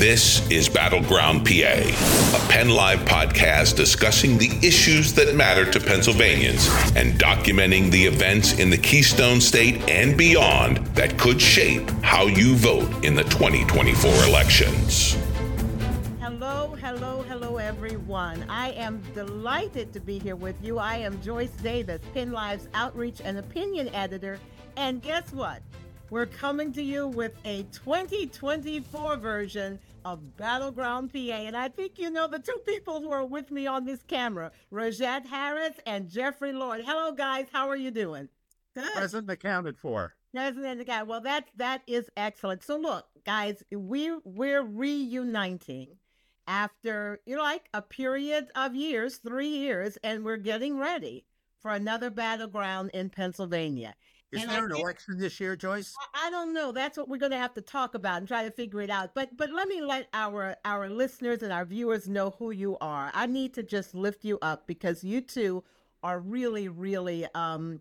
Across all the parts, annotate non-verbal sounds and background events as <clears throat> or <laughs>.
This is Battleground PA, a PennLive podcast discussing the issues that matter to Pennsylvanians and documenting the events in the Keystone State and beyond that could shape how you vote in the 2024 elections. Hello, hello, hello, everyone. I am delighted to be here with you. I am Joyce Davis, PennLive's outreach and opinion editor. And guess what? We're coming to you with a 2024 version of Battleground PA. And I think you know the two people who are with me on this camera, Rogette Harris and Jeffrey Lord. Hello, guys. How are you doing? Good. Present accounted for. Present the guy. Well, that that is excellent. So look, guys, we we're reuniting after you know like a period of years, three years, and we're getting ready for another battleground in Pennsylvania. Is and there an election this year, Joyce? I don't know. That's what we're going to have to talk about and try to figure it out. But but let me let our our listeners and our viewers know who you are. I need to just lift you up because you two are really really um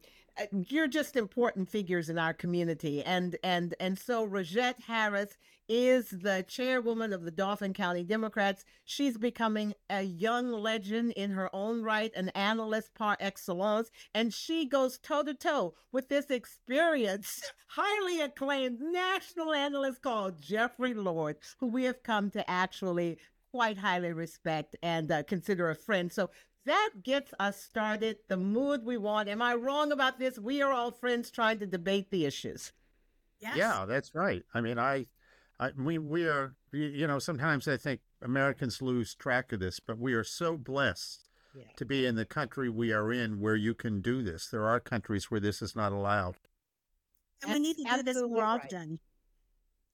you're just important figures in our community and and and so Rogette Harris is the chairwoman of the Dauphin County Democrats. She's becoming a young legend in her own right, an analyst par excellence, and she goes toe to toe with this experienced, <laughs> highly acclaimed national analyst called Jeffrey Lord, who we have come to actually quite highly respect and uh, consider a friend. So that gets us started, the mood we want. Am I wrong about this? We are all friends trying to debate the issues. Yes. Yeah, that's right. I mean, I I, we we are you know sometimes I think Americans lose track of this, but we are so blessed yeah. to be in the country we are in where you can do this. There are countries where this is not allowed, and we need to do this more often.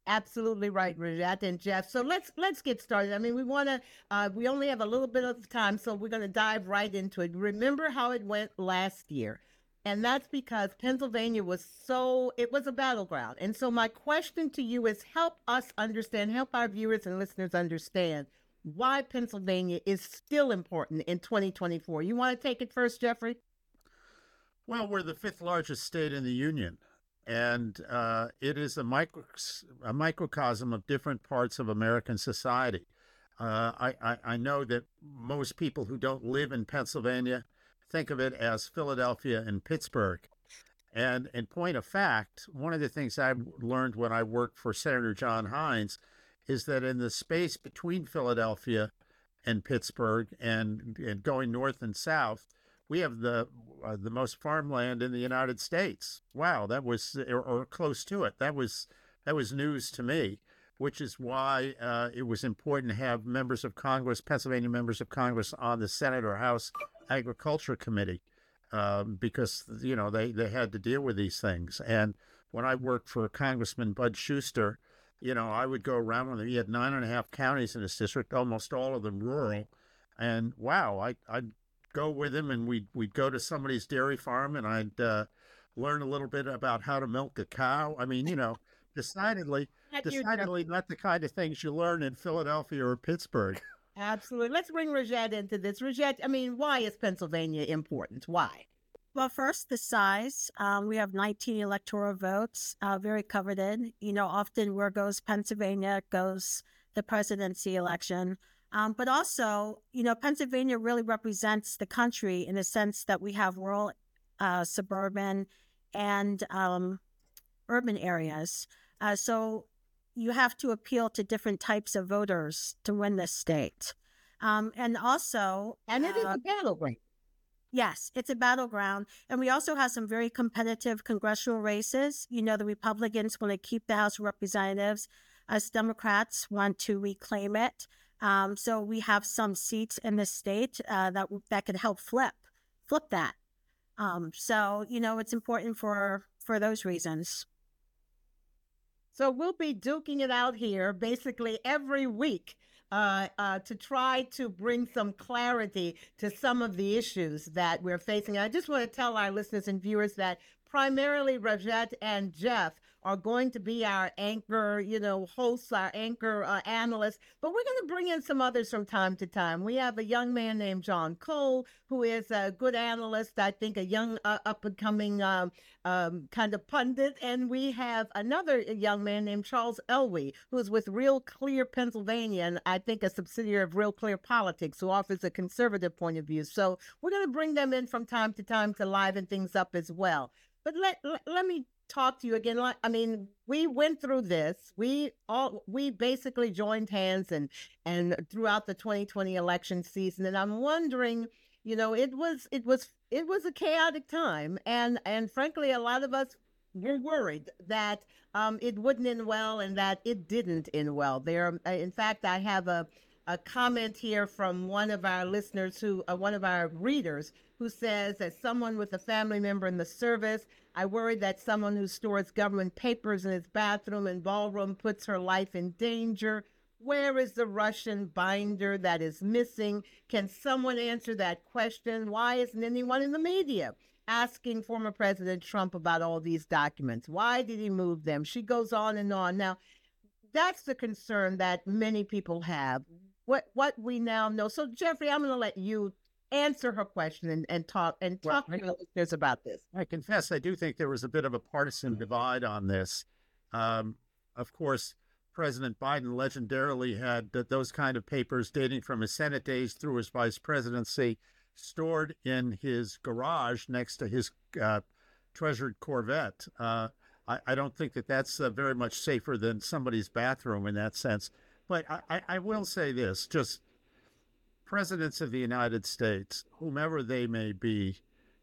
Absolutely right, Rogette and Jeff. So let's let's get started. I mean, we want to. Uh, we only have a little bit of time, so we're going to dive right into it. Remember how it went last year. And that's because Pennsylvania was so, it was a battleground. And so, my question to you is help us understand, help our viewers and listeners understand why Pennsylvania is still important in 2024. You want to take it first, Jeffrey? Well, we're the fifth largest state in the Union, and uh, it is a, micro, a microcosm of different parts of American society. Uh, I, I, I know that most people who don't live in Pennsylvania think of it as Philadelphia and Pittsburgh. And in point of fact, one of the things I learned when I worked for Senator John Heinz is that in the space between Philadelphia and Pittsburgh and, and going north and south, we have the uh, the most farmland in the United States. Wow, that was or, or, close to it. That was that was news to me, which is why uh, it was important to have members of Congress, Pennsylvania members of Congress, on the Senate or House agriculture committee um, because you know they they had to deal with these things. And when I worked for Congressman Bud Shuster, you know I would go around with him. He had nine and a half counties in his district, almost all of them rural. And wow, I I'd go with him and we'd we'd go to somebody's dairy farm and I'd uh, learn a little bit about how to milk a cow. I mean, you know, decidedly <laughs> decidedly not the kind of things you learn in Philadelphia or Pittsburgh. Absolutely. Let's bring Rogette into this. Rogette, I mean, why is Pennsylvania important? Why? Well, first, the size. Um, we have 19 electoral votes, uh, very coveted. You know, often where goes Pennsylvania goes the presidency election. Um, but also, you know, Pennsylvania really represents the country in the sense that we have rural, uh, suburban, and um, urban areas. Uh, so you have to appeal to different types of voters to win this state. Um, and also, and it uh, is a battleground. Yes, it's a battleground. And we also have some very competitive congressional races. You know, the Republicans want to keep the House of Representatives, us Democrats want to reclaim it. Um, so we have some seats in the state uh, that that could help flip flip that. Um, so you know, it's important for for those reasons. So we'll be duking it out here basically every week uh, uh, to try to bring some clarity to some of the issues that we're facing. I just want to tell our listeners and viewers that primarily Rogette and Jeff are going to be our anchor, you know, hosts, our anchor uh, analysts. But we're going to bring in some others from time to time. We have a young man named John Cole, who is a good analyst, I think a young uh, up and coming um, um, kind of pundit. And we have another young man named Charles Elway, who is with Real Clear Pennsylvania, and I think a subsidiary of Real Clear Politics, who offers a conservative point of view. So we're going to bring them in from time to time to liven things up as well. But let, let, let me talk to you again. I mean, we went through this. We all we basically joined hands and and throughout the 2020 election season. And I'm wondering, you know, it was it was it was a chaotic time, and and frankly, a lot of us were worried that um, it wouldn't end well, and that it didn't end well. There, in fact, I have a a comment here from one of our listeners who uh, one of our readers who says that someone with a family member in the service i worry that someone who stores government papers in his bathroom and ballroom puts her life in danger. Where is the russian binder that is missing? Can someone answer that question? Why isn't anyone in the media asking former president trump about all these documents? Why did he move them? She goes on and on. Now that's the concern that many people have what what we now know. So Jeffrey, I'm going to let you answer her question and, and talk and talk well, to the listeners about this. I confess, I do think there was a bit of a partisan divide on this. Um, of course, President Biden legendarily had those kind of papers dating from his Senate days through his vice presidency stored in his garage next to his uh, treasured Corvette. Uh, I, I, don't think that that's uh, very much safer than somebody's bathroom in that sense. But I, I will say this just presidents of the United States, whomever they may be,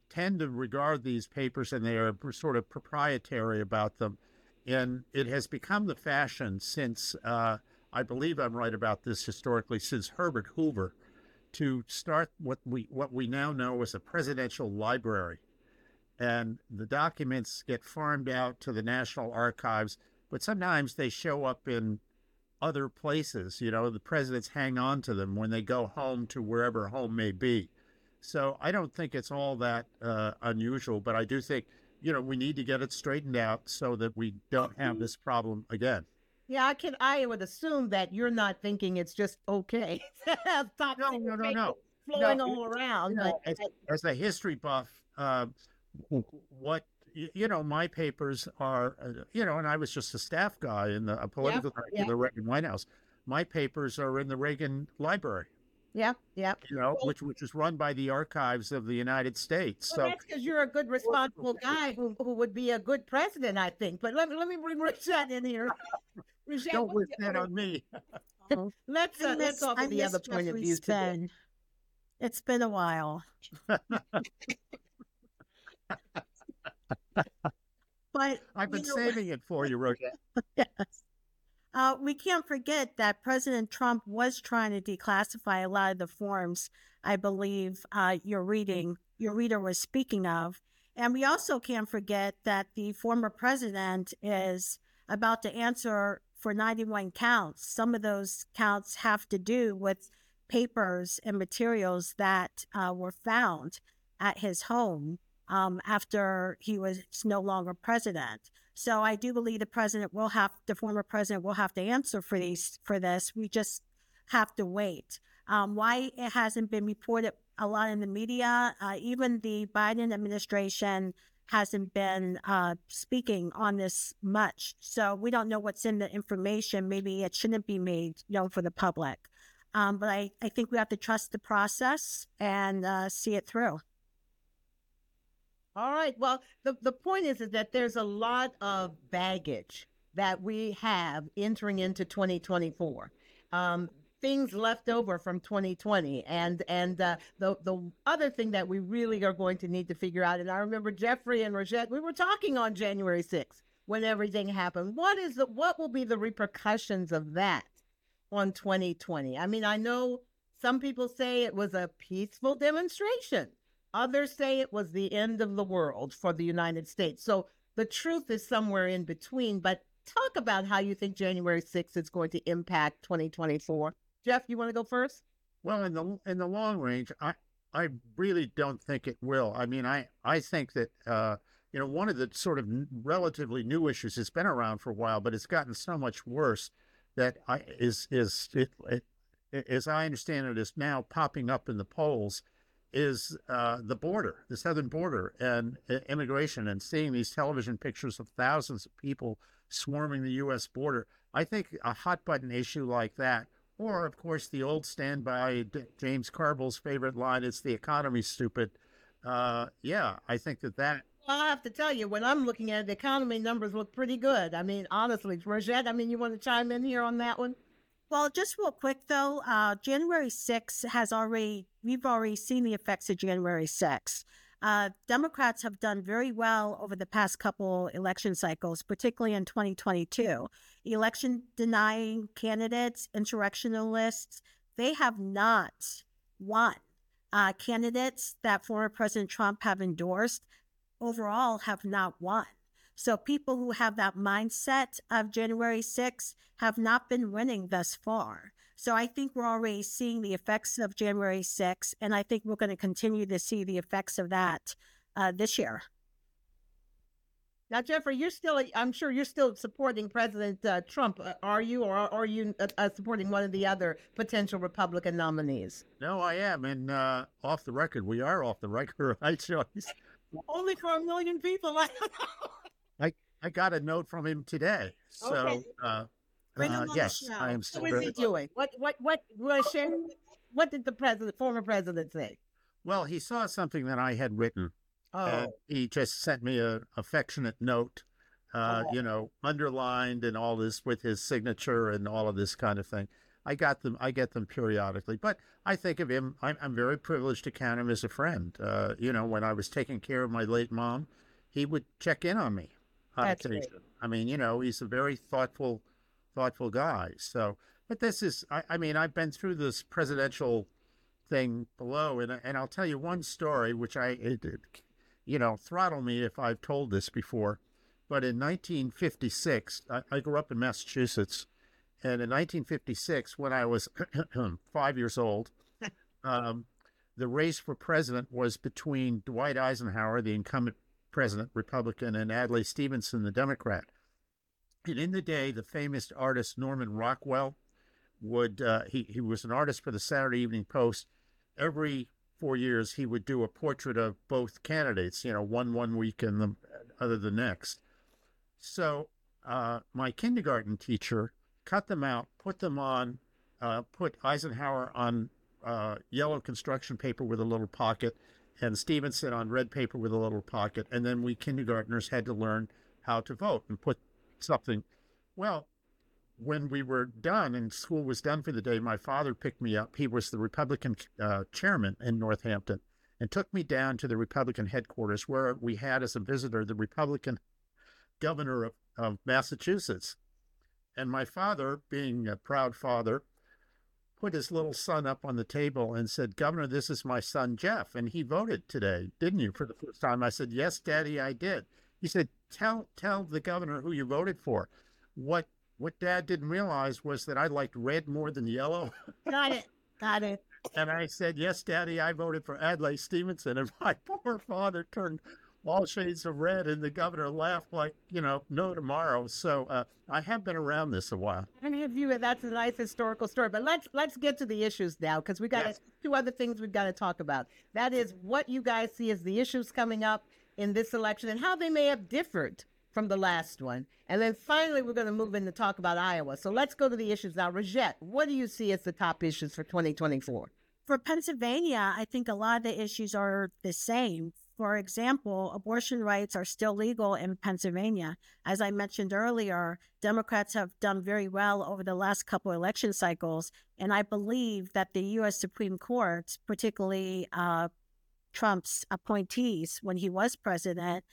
tend to regard these papers and they are sort of proprietary about them. And it has become the fashion since, uh, I believe I'm right about this historically, since Herbert Hoover, to start what we what we now know as a presidential library. And the documents get farmed out to the National Archives, but sometimes they show up in other places. You know, the presidents hang on to them when they go home to wherever home may be. So I don't think it's all that uh, unusual, but I do think, you know, we need to get it straightened out so that we don't have this problem again. Yeah, I can. I would assume that you're not thinking it's just okay <laughs> to no, no, no, no, flowing no, all around. But, as, as, a history buff, uh, what you know, my papers are, uh, you know, and I was just a staff guy in the political yep, yep. the Reagan White House. My papers are in the Reagan Library. Yeah, yeah. You know, which which is run by the archives of the United States. Well, so that's because you're a good, responsible guy who, who would be a good president, I think. But let me let me bring Rogette in here. <laughs> Rogette, Don't wish that on me. <laughs> let's uh, let's talk about the other point of view today. It's been a while. <laughs> but <laughs> I've been know, saving it for you, Roger. <laughs> yes. Uh, we can't forget that President Trump was trying to declassify a lot of the forms. I believe uh, your reading, your reader was speaking of, and we also can't forget that the former president is about to answer for 91 counts. Some of those counts have to do with papers and materials that uh, were found at his home um, after he was no longer president. So I do believe the president will have the former president will have to answer for these for this. We just have to wait. Um, why it hasn't been reported a lot in the media, uh, even the Biden administration hasn't been uh, speaking on this much. So we don't know what's in the information. Maybe it shouldn't be made known for the public. Um, but I, I think we have to trust the process and uh, see it through. All right. Well, the, the point is, is that there's a lot of baggage that we have entering into 2024. Um, things left over from 2020 and and uh, the the other thing that we really are going to need to figure out and I remember Jeffrey and Rogette we were talking on January 6th when everything happened what is the what will be the repercussions of that on 2020 I mean I know some people say it was a peaceful demonstration Others say it was the end of the world for the United States. So the truth is somewhere in between. But talk about how you think January 6th is going to impact 2024. Jeff, you want to go first? Well, in the in the long range, I I really don't think it will. I mean, I I think that uh, you know, one of the sort of relatively new issues, it's been around for a while, but it's gotten so much worse that I is is it, it as I understand it, is now popping up in the polls is uh, the border, the southern border, and uh, immigration, and seeing these television pictures of thousands of people swarming the U.S. border. I think a hot button issue like that, or of course the old standby James Carville's favorite line, "It's the economy, stupid." Uh, yeah, I think that that I have to tell you, when I'm looking at it, the economy numbers look pretty good. I mean, honestly, Rogette, I mean, you want to chime in here on that one? Well, just real quick though, uh, January 6th has already, we've already seen the effects of January 6th. Uh, Democrats have done very well over the past couple election cycles, particularly in 2022. Election denying candidates, insurrectionalists, they have not won. Uh, candidates that former President Trump have endorsed overall have not won. So people who have that mindset of January 6th have not been winning thus far. So I think we're already seeing the effects of January 6th, and I think we're going to continue to see the effects of that uh, this year. Now, Jeffrey, you're still, I'm sure you're still supporting President uh, Trump, uh, are you, or are you uh, uh, supporting one of the other potential Republican nominees? No, I am. And uh, off the record, we are off the record, <laughs> right, Joyce? Only for a million people. I don't know. I, I got a note from him today. So, okay. uh, uh, yes, I am still. What is he doing? What, what, what, was what, what did the president, former president say? Well, he saw something that I had written. Oh. He just sent me a affectionate note, uh, oh. you know, underlined and all this with his signature and all of this kind of thing. I got them. I get them periodically, but I think of him. I'm, I'm very privileged to count him as a friend. Uh, you know, when I was taking care of my late mom, he would check in on me on That's occasion. Great. I mean, you know, he's a very thoughtful, thoughtful guy. So, but this is. I, I mean, I've been through this presidential thing below, and and I'll tell you one story, which I, it, it, you know, throttle me if I've told this before. But in 1956, I, I grew up in Massachusetts and in 1956, when I was <clears throat> five years old, <laughs> um, the race for president was between Dwight Eisenhower, the incumbent president, Republican, and Adlai Stevenson, the Democrat. And in the day, the famous artist Norman Rockwell would, uh, he, he was an artist for the Saturday Evening Post. Every four years, he would do a portrait of both candidates, you know, one one week and the other the next. So uh, my kindergarten teacher cut them out, put them on, uh, put Eisenhower on uh, yellow construction paper with a little pocket, and Stevenson on red paper with a little pocket. And then we kindergartners had to learn how to vote and put something. Well, when we were done and school was done for the day, my father picked me up. He was the Republican uh, chairman in Northampton and took me down to the Republican headquarters where we had as a visitor the Republican governor of, of Massachusetts. And my father, being a proud father, put his little son up on the table and said, Governor, this is my son, Jeff. And he voted today, didn't you, for the first time? I said, Yes, Daddy, I did. He said, Tell tell the governor who you voted for. What what dad didn't realize was that I liked red more than yellow. Got it. Got it. <laughs> And I said, Yes, Daddy, I voted for Adlai Stevenson. And my <laughs> poor father turned all shades of red, and the governor laughed like, you know, no tomorrow. So uh, I have been around this a while. And have you? That's a nice historical story. But let's let's get to the issues now, because we got yes. two other things we've got to talk about. That is what you guys see as the issues coming up in this election and how they may have differed from the last one. And then finally, we're going to move in to talk about Iowa. So let's go to the issues now. Rogette, what do you see as the top issues for 2024? For Pennsylvania, I think a lot of the issues are the same. For example, abortion rights are still legal in Pennsylvania. As I mentioned earlier, Democrats have done very well over the last couple election cycles. And I believe that the U.S. Supreme Court, particularly uh, Trump's appointees when he was president,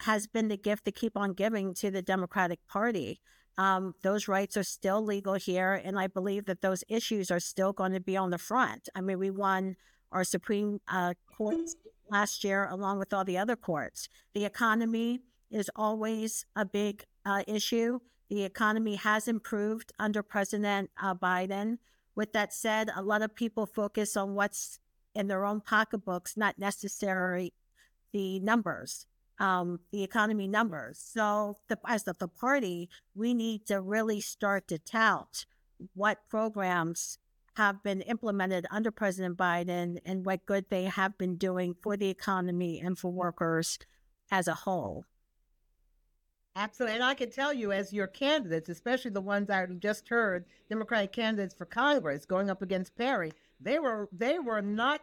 has been the gift to keep on giving to the Democratic Party. Um, those rights are still legal here, and I believe that those issues are still going to be on the front. I mean, we won our Supreme uh, Court last year, along with all the other courts. The economy is always a big uh, issue. The economy has improved under President uh, Biden. With that said, a lot of people focus on what's in their own pocketbooks, not necessarily the numbers. um, the economy numbers. So, the, as the, the party, we need to really start to tout what programs have been implemented under President Biden and what good they have been doing for the economy and for workers as a whole. Absolutely. And I can tell you, as your candidates, especially the ones I just heard, Democratic candidates for Congress going up against Perry, they were they were not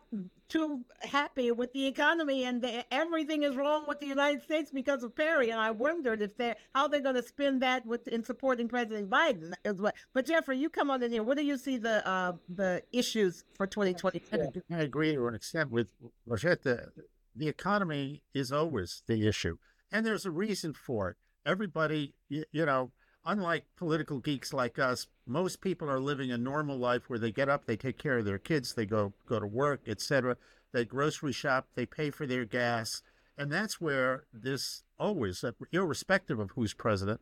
too happy with the economy and everything is wrong with the United States because of Perry. And I wondered if they how they're going to spin that with in supporting President Biden as well. But Jeffrey, you come on in here. What do you see the uh, the issues for 2020? I agree to an extent with. The, the economy is always the issue, and there's a reason for it everybody, you, you know, unlike political geeks like us, most people are living a normal life where they get up, they take care of their kids, they go go to work, etc. They grocery shop, they pay for their gas, and that's where this always, irrespective of who's president,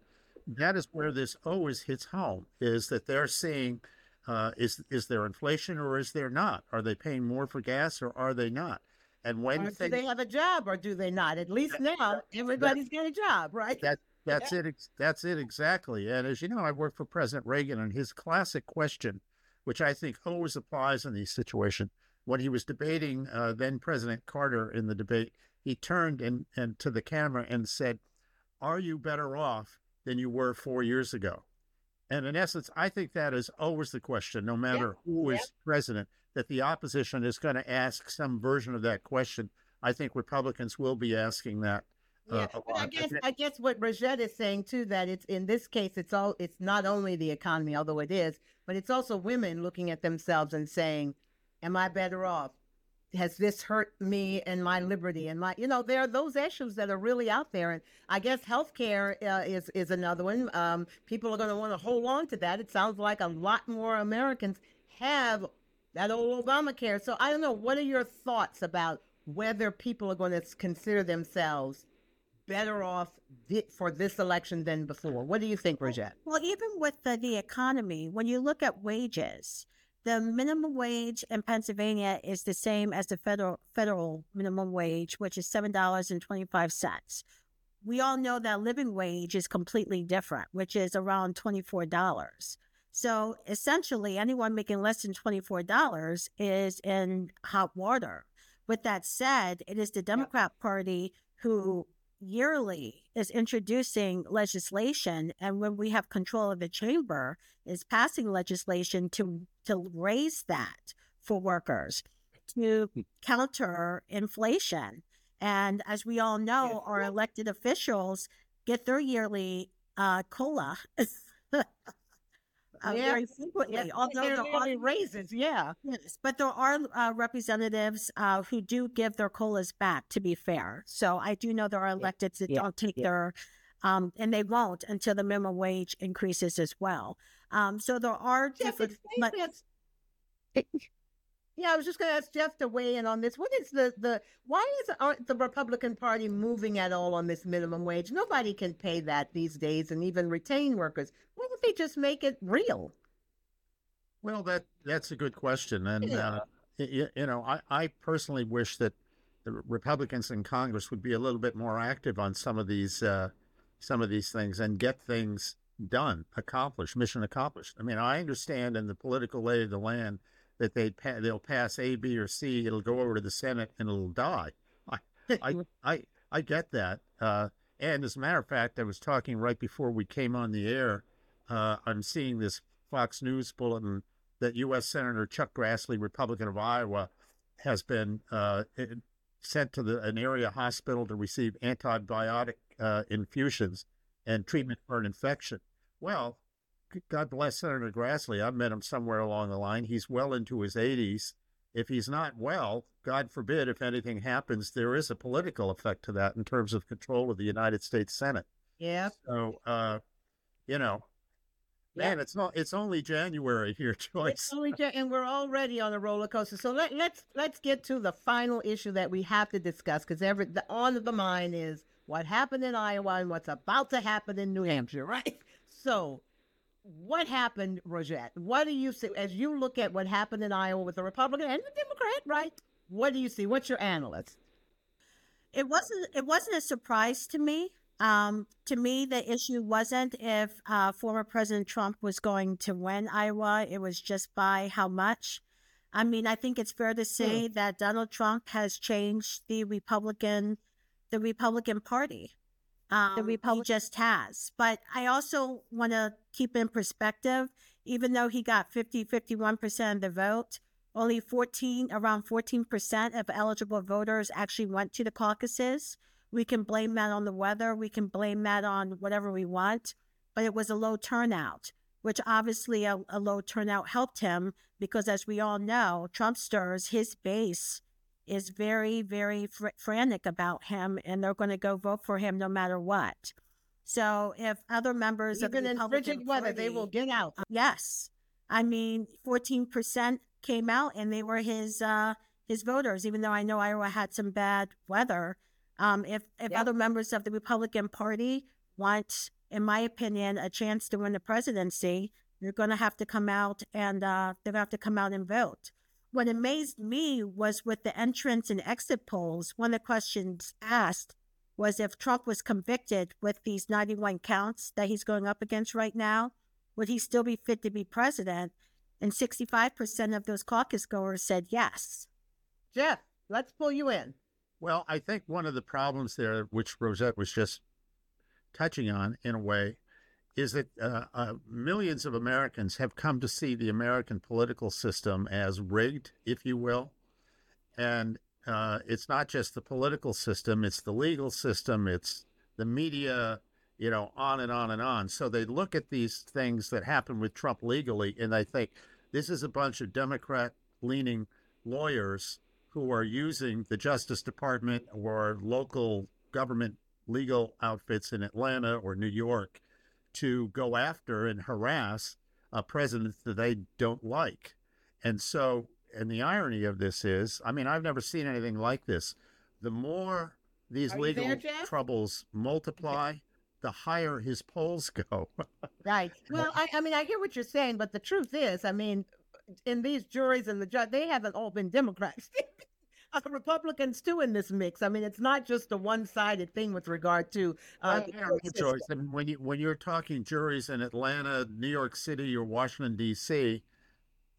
that is where this always hits home. Is that they're seeing, uh, is is there inflation or is there not? Are they paying more for gas or are they not? And when do they have a job or do they not? At least now everybody's got a job, right? That that's yeah. it. That's it exactly. And as you know, I worked for President Reagan, and his classic question, which I think always applies in these situations, when he was debating uh, then President Carter in the debate, he turned and, and to the camera and said, "Are you better off than you were four years ago?" And in essence, I think that is always the question, no matter yeah. who is yeah. president, that the opposition is going to ask some version of that question. I think Republicans will be asking that yeah, uh, but I guess I guess what Rogette is saying too that it's in this case it's all it's not only the economy, although it is, but it's also women looking at themselves and saying, "Am I better off? Has this hurt me and my liberty and my you know there are those issues that are really out there, and I guess healthcare uh, is is another one. Um, people are going to want to hold on to that. It sounds like a lot more Americans have that old Obamacare. So I don't know. What are your thoughts about whether people are going to consider themselves better off for this election than before. What do you think, Bridget? Well, even with the, the economy, when you look at wages, the minimum wage in Pennsylvania is the same as the federal federal minimum wage, which is seven dollars and twenty five cents. We all know that living wage is completely different, which is around twenty four dollars. So essentially, anyone making less than twenty four dollars is in hot water. With that said, it is the Democrat Party who yearly is introducing legislation and when we have control of the chamber is passing legislation to to raise that for workers to hmm. counter inflation and as we all know our elected officials get their yearly uh, cola <laughs> uh, yeah. very frequently. Yeah. Although there are raises, yeah. Yes, but there are uh, representatives uh, who do give their colas back. To be fair, so I do know there are electeds that don't take their, um, and they won't until the minimum wage increases as well. Um, so there are different. Yeah, I was just going to ask Jeff to weigh in on this. What is the the why is aren't the Republican Party moving at all on this minimum wage? Nobody can pay that these days, and even retain workers. Don't they just make it real? Well, that that's a good question, and yeah. uh, you, you, know, I, I personally wish that the Republicans in Congress would be a little bit more active on some of these uh, some of these things and get things done, accomplished, mission accomplished. I mean, I understand in the political lay of the land that they pa- they'll pass A, B, or C. It'll go over to the Senate and it'll die. I I <laughs> I, I get that. Uh, and as a matter of fact, I was talking right before we came on the air. Uh, I'm seeing this Fox News bulletin that U.S. Senator Chuck Grassley, Republican of Iowa, has been uh, sent to the, an area hospital to receive antibiotic uh, infusions and treatment for an infection. Well, God bless Senator Grassley. I've met him somewhere along the line. He's well into his 80s. If he's not well, God forbid, if anything happens, there is a political effect to that in terms of control of the United States Senate. Yeah. So, uh, you know, man, it's not. It's only January here, Joyce. <laughs> It's only and we're already on a roller coaster. So let, let's let's get to the final issue that we have to discuss because every the on the mind is what happened in Iowa and what's about to happen in New Hampshire, <laughs> right? So what happened, Rogette? What do you see as you look at what happened in Iowa with the Republican and the Democrat, right? What do you see? What's your analyst? It wasn't. It wasn't a surprise to me. Um, to me, the issue wasn't if uh, former President Trump was going to win Iowa. It was just by how much. I mean, I think it's fair to say that Donald Trump has changed the Republican, the Republican Party. Um, the Republic just has. But I also want to keep in perspective, even though he got 50, 51% of the vote, only 14, around 14% of eligible voters actually went to the caucuses. We can blame that on the weather. We can blame that on whatever we want, but it was a low turnout, which obviously a, a low turnout helped him because, as we all know, Trumpsters, his base is very, very fr- frantic about him, and they're going to go vote for him no matter what. So, if other members Even of the in Republican frigid weather, they will get out. Yes, I mean, fourteen percent came out, and they were his uh, his voters. Even though I know Iowa had some bad weather, um, if if Yep. other members of the Republican Party want, in my opinion, a chance to win the presidency, they're going to have to come out and uh, they're going to have to come out and vote. What amazed me was with the entrance and exit polls. One of the questions asked was if Trump was convicted with these 91 counts that he's going up against right now, would he still be fit to be president? And 65% of those caucus goers said yes. Jeff, let's pull you in. Well, I think one of the problems there, which Rogette was just touching on in a way, is that uh, uh, millions of Americans have come to see the American political system as rigged, if you will. And uh, it's not just the political system, it's the legal system, it's the media, you know, on and on and on. So they look at these things that happen with Trump legally and they think this is a bunch of Democrat leaning lawyers who are using the Justice Department or local government legal outfits in Atlanta or New York to go after and harass a president that they don't like. And so, and the irony of this is, I mean, I've never seen anything like this. The more these Are legal there, troubles multiply, the higher his polls go. <laughs> Right. Well, I, I mean, I hear what you're saying, but the truth is, I mean, in these juries and the judge, they haven't all been Democrats. <laughs> Uh, Republicans too in this mix. I mean, it's not just a one-sided thing with regard to uh, Well, the yeah, court no system. choice. I mean, when you when you're talking juries in Atlanta, New York City, or Washington D.C.,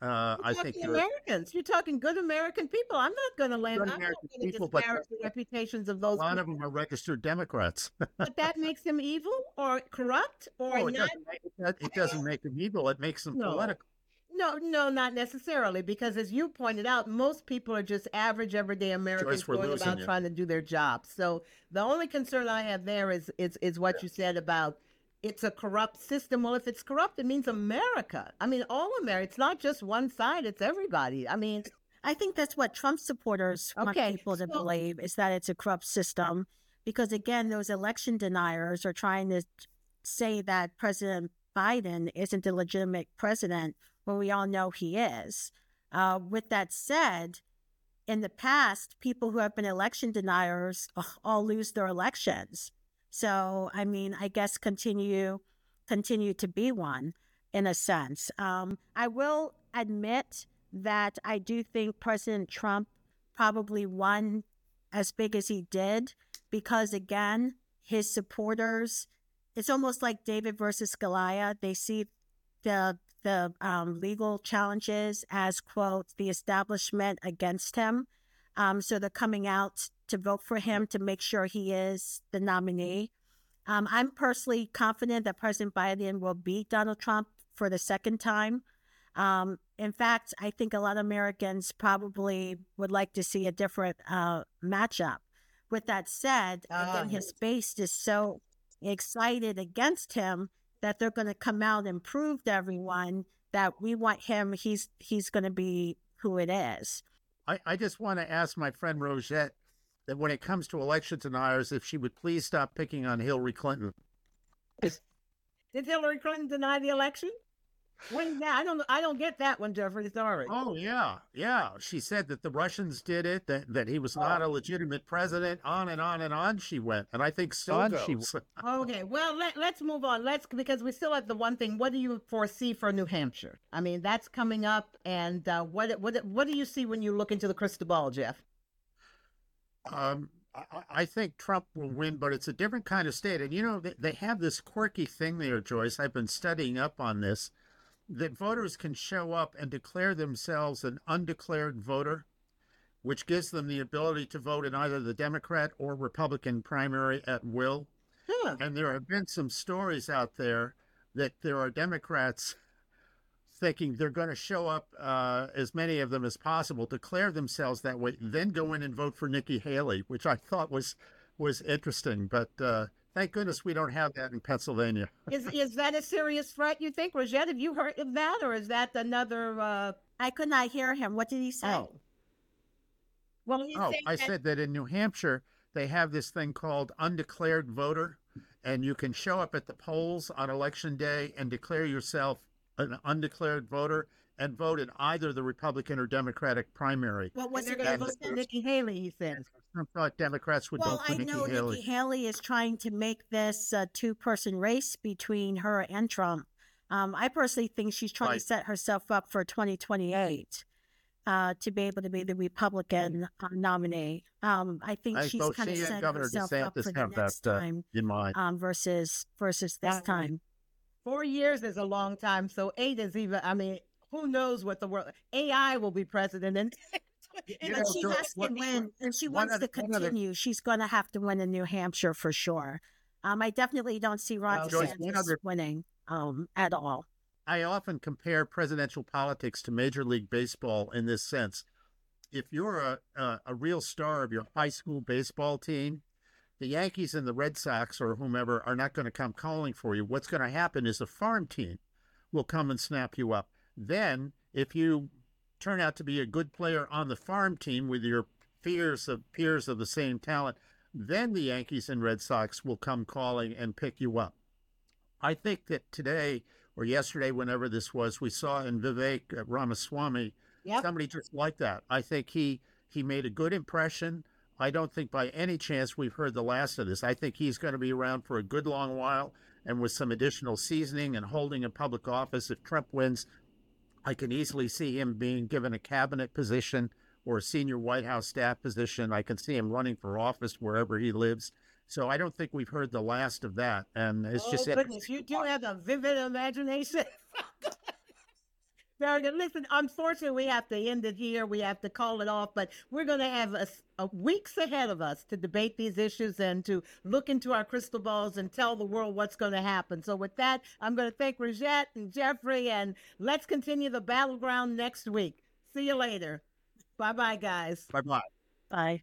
uh, I think Americans. You're talking good American people. I'm not going to land. Good I'm American people, but- the reputations of those. a lot of them are registered Democrats. <laughs> but that makes them evil or corrupt or No, it not. doesn't, make, it doesn't make them evil. It makes them No. political. No, no, not necessarily, because as you pointed out, most people are just average, everyday Americans Joyce, going about you. trying to do their job. So the only concern I have there is is is what you said about it's a corrupt system. Well, if it's corrupt, it means America. I mean, all America. It's not just one side; it's everybody. I mean, I think that's what Trump supporters want Okay, people to so- believe is that it's a corrupt system. Because again, those election deniers are trying to say that President Biden isn't a legitimate president when we all know he is. Uh, with that said, in the past, people who have been election deniers all lose their elections. So, I mean, I guess continue continue to be one in a sense. Um, I will admit that I do think President Trump probably won as big as he did because, again, his supporters, it's almost like David versus Goliath. They see the the um, legal challenges as quote the establishment against him. Um, so they're coming out to vote for him to make sure he is the nominee. Um, I'm personally confident that President Biden will beat Donald Trump for the second time. Um, in fact, I think a lot of Americans probably would like to see a different uh, matchup. With that said, Ah, again, his base is so excited against him that they're going to come out and prove to everyone that we want him. He's he's going to be who it is. I, I just want to ask my friend Rogette that when it comes to election deniers, if she would please stop picking on Hillary Clinton. did Hillary Clinton deny the election? When that? I don't. I don't get that one, Jeffrey. Sorry. Oh yeah, yeah. She said that the Russians did it, that, that he was not a legitimate president. On and on and on she went, and I think still On she goes. <laughs> Okay, well let let's move on. Let's because we still have the one thing. What do you foresee for New Hampshire? I mean, that's coming up, and uh, what what what do you see when you look into the crystal ball, Jeff? Um, I, I think Trump will win, but it's a different kind of state. And you know, they, they have this quirky thing there, Joyce. I've been studying up on this that voters can show up and declare themselves an undeclared voter, which gives them the ability to vote in either the Democrat or Republican primary at will. Huh. And there have been some stories out there that there are Democrats thinking they're going to show up, uh, as many of them as possible, declare themselves that way, then go in and vote for Nikki Haley, which I thought was was interesting. But uh, thank goodness we don't have that in Pennsylvania. Is is that a serious threat? You think, Rogette? Have you heard of that, or is that another? Uh, I could not hear him. What did he say? oh, well, he's Oh, I that- said that in New Hampshire they have this thing called undeclared voter, and you can show up at the polls on election day and declare yourself an undeclared voter and vote in either the Republican or Democratic primary. What was it? going to And vote for Nikki Haley. He said. Trump thought Democrats would Well, vote for I Nikki Haley. Well, I know Haley. Nikki Haley is trying to make this a two-person race between her and Trump. Um, I personally think she's trying Right. to set herself up for 2028 uh, to be able to be the Republican uh, nominee. Um, I think I she's kind of she and set Governor herself up for the next that uh, time in mind. um, versus versus this Wow. time. Four years is a long time, so eight is even. I mean, who knows what the world? AI will be president, and <laughs> know, she has to win, and she wants to other- other- continue. She's going to have to win in New Hampshire for sure. Um, I definitely don't see Ron Well, Joyce, one DeSantis other- winning um, at all. I often compare presidential politics to Major League Baseball in this sense. If you're a, a, a real star of your high school baseball team, the Yankees and the Red Sox or whomever are not going to come calling for you. What's going to happen is a farm team will come and snap you up. Then, if you turn out to be a good player on the farm team with your peers of peers of the same talent, then the Yankees and Red Sox will come calling and pick you up. I think that today or yesterday, whenever this was, we saw in Vivek Ramaswamy Yep. somebody just like that. I think he he made a good impression. I don't think by any chance we've heard the last of this. I think he's going to be around for a good long while, and with some additional seasoning and holding a public office. If Trump wins, I can easily see him being given a cabinet position or a senior White House staff position. I can see him running for office wherever he lives. So I don't think we've heard the last of that. And it's oh just goodness, you do <laughs> have a vivid imagination. <laughs> Oh, Very good. Listen, unfortunately, we have to end it here. We have to call it off, but we're going to have a, s- a weeks ahead of us to debate these issues and to look into our crystal balls and tell the world what's going to happen. So, with that, I'm going to thank Rogette and Jeffrey, and let's continue the battleground next week. See you later. Bye bye, guys. bye bye. Bye.